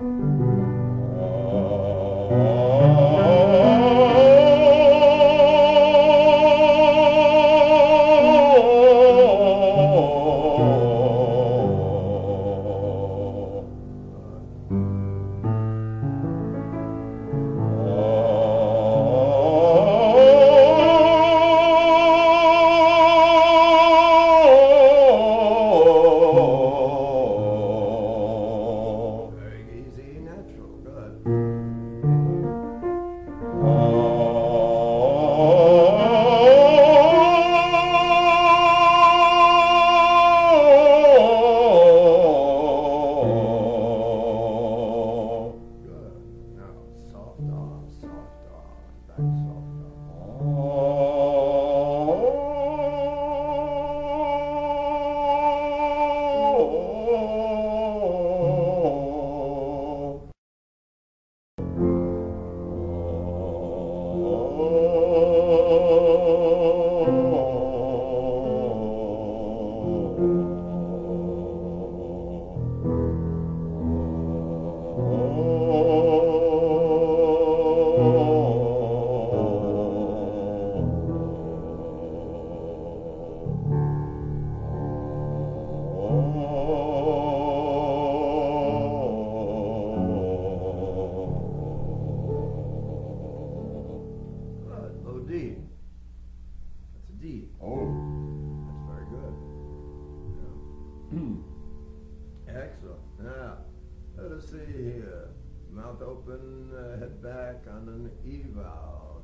Very Excellent. Now, let us see here. Mouth open, uh, head back on an eval.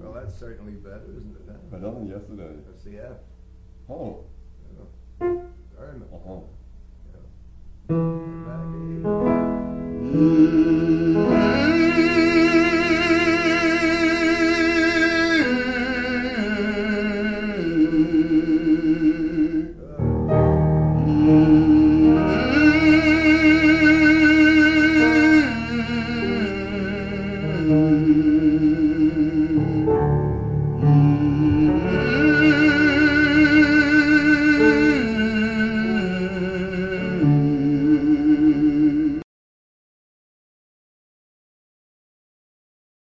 Well, that's certainly better, isn't it? huh? Better than yesterday. That's the F. Oh. Yeah. Very much. Uh-huh. Yeah. Mm-hmm.